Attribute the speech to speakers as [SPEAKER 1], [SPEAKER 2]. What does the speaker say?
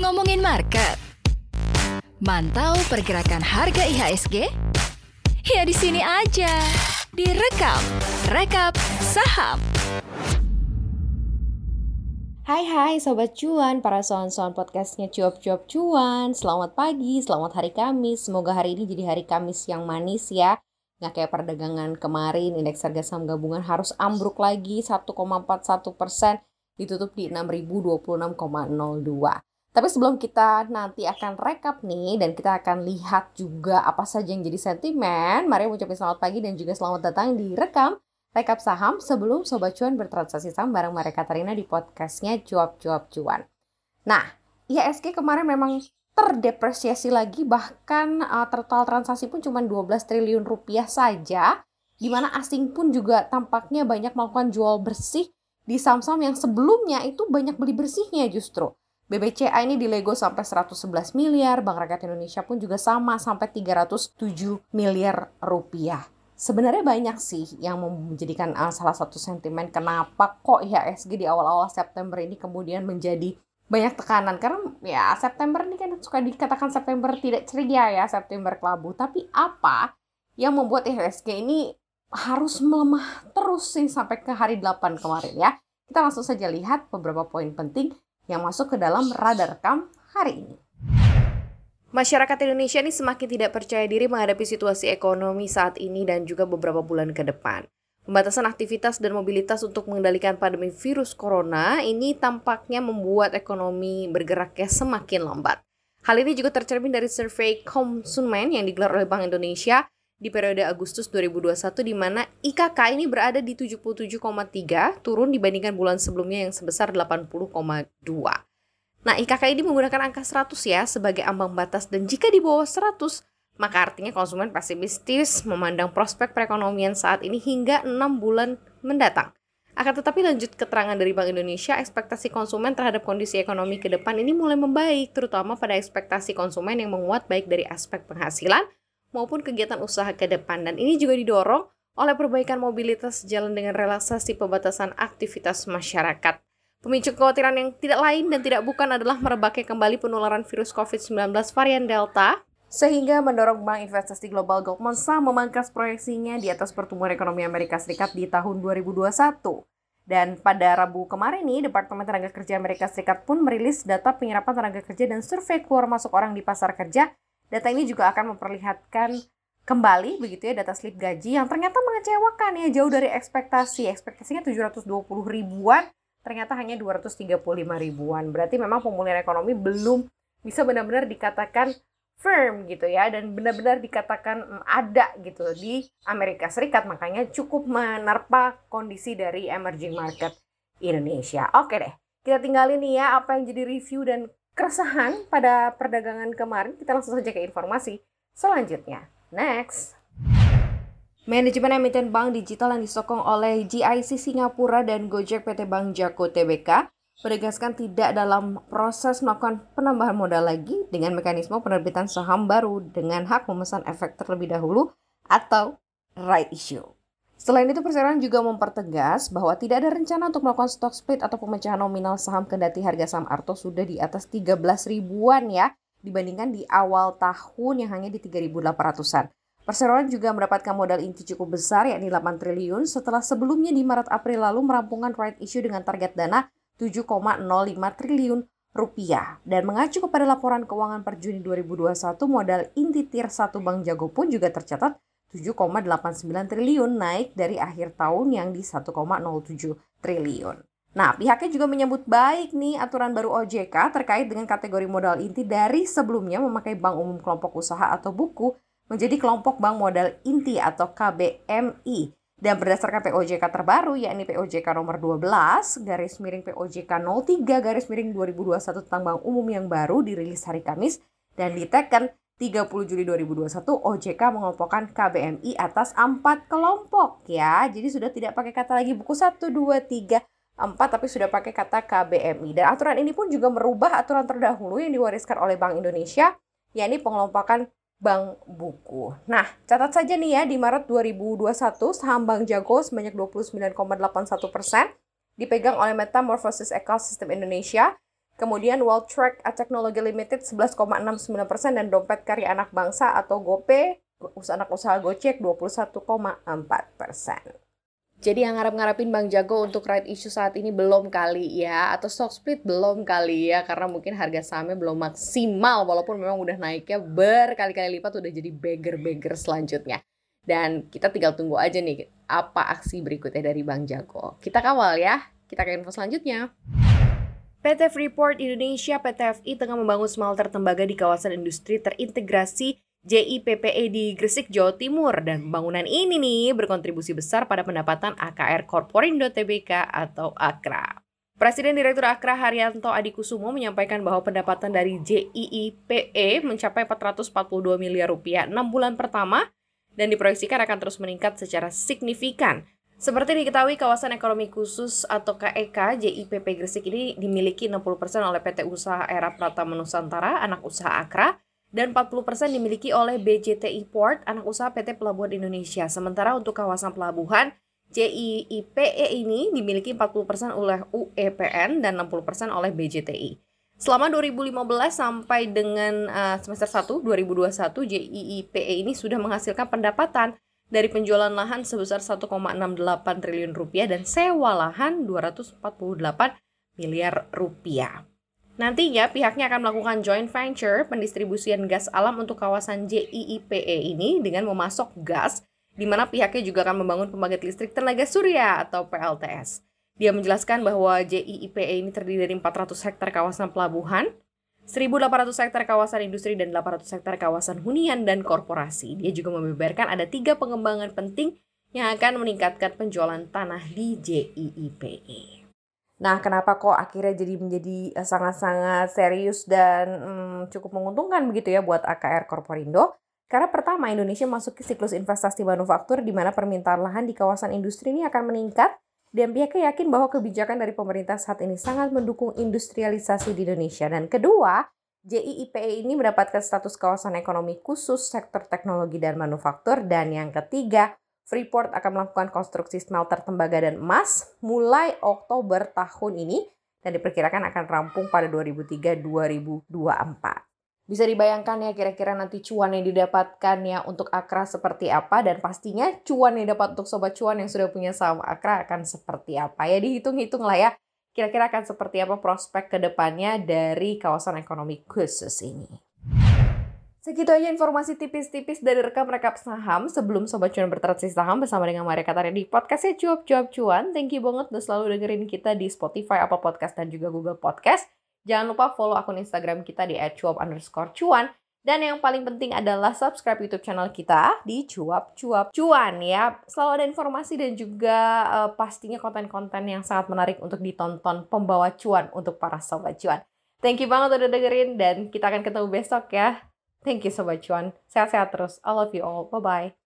[SPEAKER 1] Ngomongin market. Mantau pergerakan harga IHSG? Ya di sini aja. Direkap, rekap saham.
[SPEAKER 2] Hai hai Sobat Cuan, para soan-soan podcastnya Cuap-Cuap Cuan Selamat pagi, selamat hari Kamis Semoga hari ini jadi hari Kamis yang manis ya Nggak kayak perdagangan kemarin, indeks harga saham gabungan harus ambruk lagi 1,41 persen Ditutup di 6.026,02 tapi sebelum kita nanti akan rekap nih dan kita akan lihat juga apa saja yang jadi sentimen, mari mengucapkan selamat pagi dan juga selamat datang di rekam rekap saham sebelum Sobat Cuan bertransaksi saham bareng Maria Katarina di podcastnya Cuap-Cuap Cuan. Nah, IHSG kemarin memang terdepresiasi lagi bahkan uh, total transaksi pun cuma 12 triliun rupiah saja di mana asing pun juga tampaknya banyak melakukan jual bersih di saham-saham yang sebelumnya itu banyak beli bersihnya justru. BBCA ini dilego sampai 111 miliar, Bank Rakyat Indonesia pun juga sama sampai 307 miliar rupiah. Sebenarnya banyak sih yang menjadikan uh, salah satu sentimen kenapa kok IHSG di awal-awal September ini kemudian menjadi banyak tekanan karena ya September ini kan suka dikatakan September tidak ceria ya September kelabu tapi apa yang membuat IHSG ini harus melemah terus sih sampai ke hari 8 kemarin ya kita langsung saja lihat beberapa poin penting yang masuk ke dalam radar kam hari ini. Masyarakat Indonesia ini semakin tidak percaya diri menghadapi situasi ekonomi saat ini dan juga beberapa bulan ke depan. Pembatasan aktivitas dan mobilitas untuk mengendalikan pandemi virus corona ini tampaknya membuat ekonomi bergeraknya semakin lambat. Hal ini juga tercermin dari survei konsumen yang digelar oleh Bank Indonesia di periode Agustus 2021 di mana IKK ini berada di 77,3 turun dibandingkan bulan sebelumnya yang sebesar 80,2. Nah, IKK ini menggunakan angka 100 ya sebagai ambang batas dan jika di bawah 100 maka artinya konsumen pesimistis memandang prospek perekonomian saat ini hingga 6 bulan mendatang. Akan tetapi lanjut keterangan dari Bank Indonesia, ekspektasi konsumen terhadap kondisi ekonomi ke depan ini mulai membaik, terutama pada ekspektasi konsumen yang menguat baik dari aspek penghasilan maupun kegiatan usaha ke depan. Dan ini juga didorong oleh perbaikan mobilitas jalan dengan relaksasi pembatasan aktivitas masyarakat. Pemicu kekhawatiran yang tidak lain dan tidak bukan adalah merebaknya kembali penularan virus COVID-19 varian Delta, sehingga mendorong Bank Investasi Global Goldman Sachs memangkas proyeksinya di atas pertumbuhan ekonomi Amerika Serikat di tahun 2021. Dan pada Rabu kemarin nih, Departemen Tenaga Kerja Amerika Serikat pun merilis data penyerapan tenaga kerja dan survei keluar masuk orang di pasar kerja Data ini juga akan memperlihatkan kembali begitu ya data slip gaji yang ternyata mengecewakan ya jauh dari ekspektasi. Ekspektasinya 720 ribuan, ternyata hanya 235 ribuan. Berarti memang pemulihan ekonomi belum bisa benar-benar dikatakan firm gitu ya dan benar-benar dikatakan mm, ada gitu di Amerika Serikat makanya cukup menerpa kondisi dari emerging market Indonesia. Oke deh, kita tinggalin nih ya apa yang jadi review dan keresahan pada perdagangan kemarin, kita langsung saja ke informasi selanjutnya. Next. Manajemen emiten bank digital yang disokong oleh GIC Singapura dan Gojek PT Bank Jako Tbk menegaskan tidak dalam proses melakukan penambahan modal lagi dengan mekanisme penerbitan saham baru dengan hak memesan efek terlebih dahulu atau right issue. Selain itu, perseroan juga mempertegas bahwa tidak ada rencana untuk melakukan stock split atau pemecahan nominal saham kendati harga saham Arto sudah di atas 13 ribuan ya, dibandingkan di awal tahun yang hanya di 3.800-an. Perseroan juga mendapatkan modal inti cukup besar yakni 8 triliun setelah sebelumnya di Maret April lalu merampungkan right issue dengan target dana 7,05 triliun rupiah. Dan mengacu kepada laporan keuangan per Juni 2021, modal inti tier 1 Bank Jago pun juga tercatat 7,89 triliun naik dari akhir tahun yang di 1,07 triliun. Nah, pihaknya juga menyebut baik nih aturan baru OJK terkait dengan kategori modal inti dari sebelumnya memakai bank umum kelompok usaha atau buku menjadi kelompok bank modal inti atau KBMI. Dan berdasarkan POJK terbaru, yakni POJK nomor 12, garis miring POJK 03, garis miring 2021 tentang bank umum yang baru dirilis hari Kamis dan diteken 30 Juli 2021 OJK mengelompokkan KBMI atas empat kelompok ya. Jadi sudah tidak pakai kata lagi buku 1, 2, 3, 4 tapi sudah pakai kata KBMI. Dan aturan ini pun juga merubah aturan terdahulu yang diwariskan oleh Bank Indonesia yakni pengelompokan bank buku. Nah, catat saja nih ya di Maret 2021 saham Bank Jago sebanyak 29,81 persen dipegang oleh Metamorphosis Ecosystem Indonesia, kemudian World Track Technology Limited 11,69% dan Dompet Karya Anak Bangsa atau GoPay, anak usaha Gojek 21,4%. Jadi yang ngarep-ngarepin Bang Jago untuk ride issue saat ini belum kali ya atau stock split belum kali ya karena mungkin harga sahamnya belum maksimal walaupun memang udah naiknya berkali-kali lipat udah jadi beggar-beggar selanjutnya. Dan kita tinggal tunggu aja nih apa aksi berikutnya dari Bang Jago. Kita kawal ya. Kita ke info selanjutnya. PT Freeport Indonesia PTFI tengah membangun smelter tembaga di kawasan industri terintegrasi JIPPE di Gresik, Jawa Timur. Dan pembangunan ini nih berkontribusi besar pada pendapatan AKR Korporindo Tbk atau AKRA. Presiden Direktur Akra Haryanto Adikusumo menyampaikan bahwa pendapatan dari JIIPE mencapai 442 miliar rupiah 6 bulan pertama dan diproyeksikan akan terus meningkat secara signifikan. Seperti diketahui, kawasan ekonomi khusus atau KEK JIPP Gresik ini dimiliki 60% oleh PT Usaha Era Pratama Nusantara, anak usaha Akra, dan 40% dimiliki oleh BJTI Port, anak usaha PT Pelabuhan Indonesia. Sementara untuk kawasan pelabuhan, JIIPE ini dimiliki 40% oleh UEPN dan 60% oleh BJTI. Selama 2015 sampai dengan uh, semester 1 2021, JIIPE ini sudah menghasilkan pendapatan dari penjualan lahan sebesar 1,68 triliun rupiah dan sewa lahan 248 miliar rupiah. Nantinya pihaknya akan melakukan joint venture pendistribusian gas alam untuk kawasan JIIPE ini dengan memasok gas, di mana pihaknya juga akan membangun pembangkit listrik tenaga surya atau PLTS. Dia menjelaskan bahwa JIIPE ini terdiri dari 400 hektar kawasan pelabuhan, 1.800 hektar kawasan industri dan 800 hektar kawasan hunian dan korporasi. Dia juga membeberkan ada tiga pengembangan penting yang akan meningkatkan penjualan tanah di JIIPE. Nah, kenapa kok akhirnya jadi menjadi eh, sangat-sangat serius dan hmm, cukup menguntungkan begitu ya buat AKR Korporindo? Karena pertama, Indonesia masuk ke siklus investasi manufaktur di mana permintaan lahan di kawasan industri ini akan meningkat dan pihaknya yakin bahwa kebijakan dari pemerintah saat ini sangat mendukung industrialisasi di Indonesia. Dan kedua, JIIPE ini mendapatkan status kawasan ekonomi khusus sektor teknologi dan manufaktur. Dan yang ketiga, Freeport akan melakukan konstruksi smelter tembaga dan emas mulai Oktober tahun ini dan diperkirakan akan rampung pada 2003-2024. Bisa dibayangkan ya kira-kira nanti cuan yang didapatkan ya untuk Akra seperti apa dan pastinya cuan yang dapat untuk sobat cuan yang sudah punya saham Akra akan seperti apa ya dihitung-hitung lah ya kira-kira akan seperti apa prospek ke depannya dari kawasan ekonomi khusus ini. Segitu aja informasi tipis-tipis dari rekam rekap saham sebelum Sobat Cuan bertransaksi saham bersama dengan Maria Katari di podcastnya Cuap Cuap Cuan. Thank you banget udah selalu dengerin kita di Spotify, Apple Podcast, dan juga Google Podcast. Jangan lupa follow akun Instagram kita di @cuap underscore cuan. Dan yang paling penting adalah subscribe YouTube channel kita di Cuap Cuap Cuan ya. Selalu ada informasi dan juga uh, pastinya konten-konten yang sangat menarik untuk ditonton pembawa cuan untuk para sobat cuan. Thank you banget udah dengerin dan kita akan ketemu besok ya. Thank you Sobat Cuan. Sehat-sehat terus. I love you all. Bye-bye.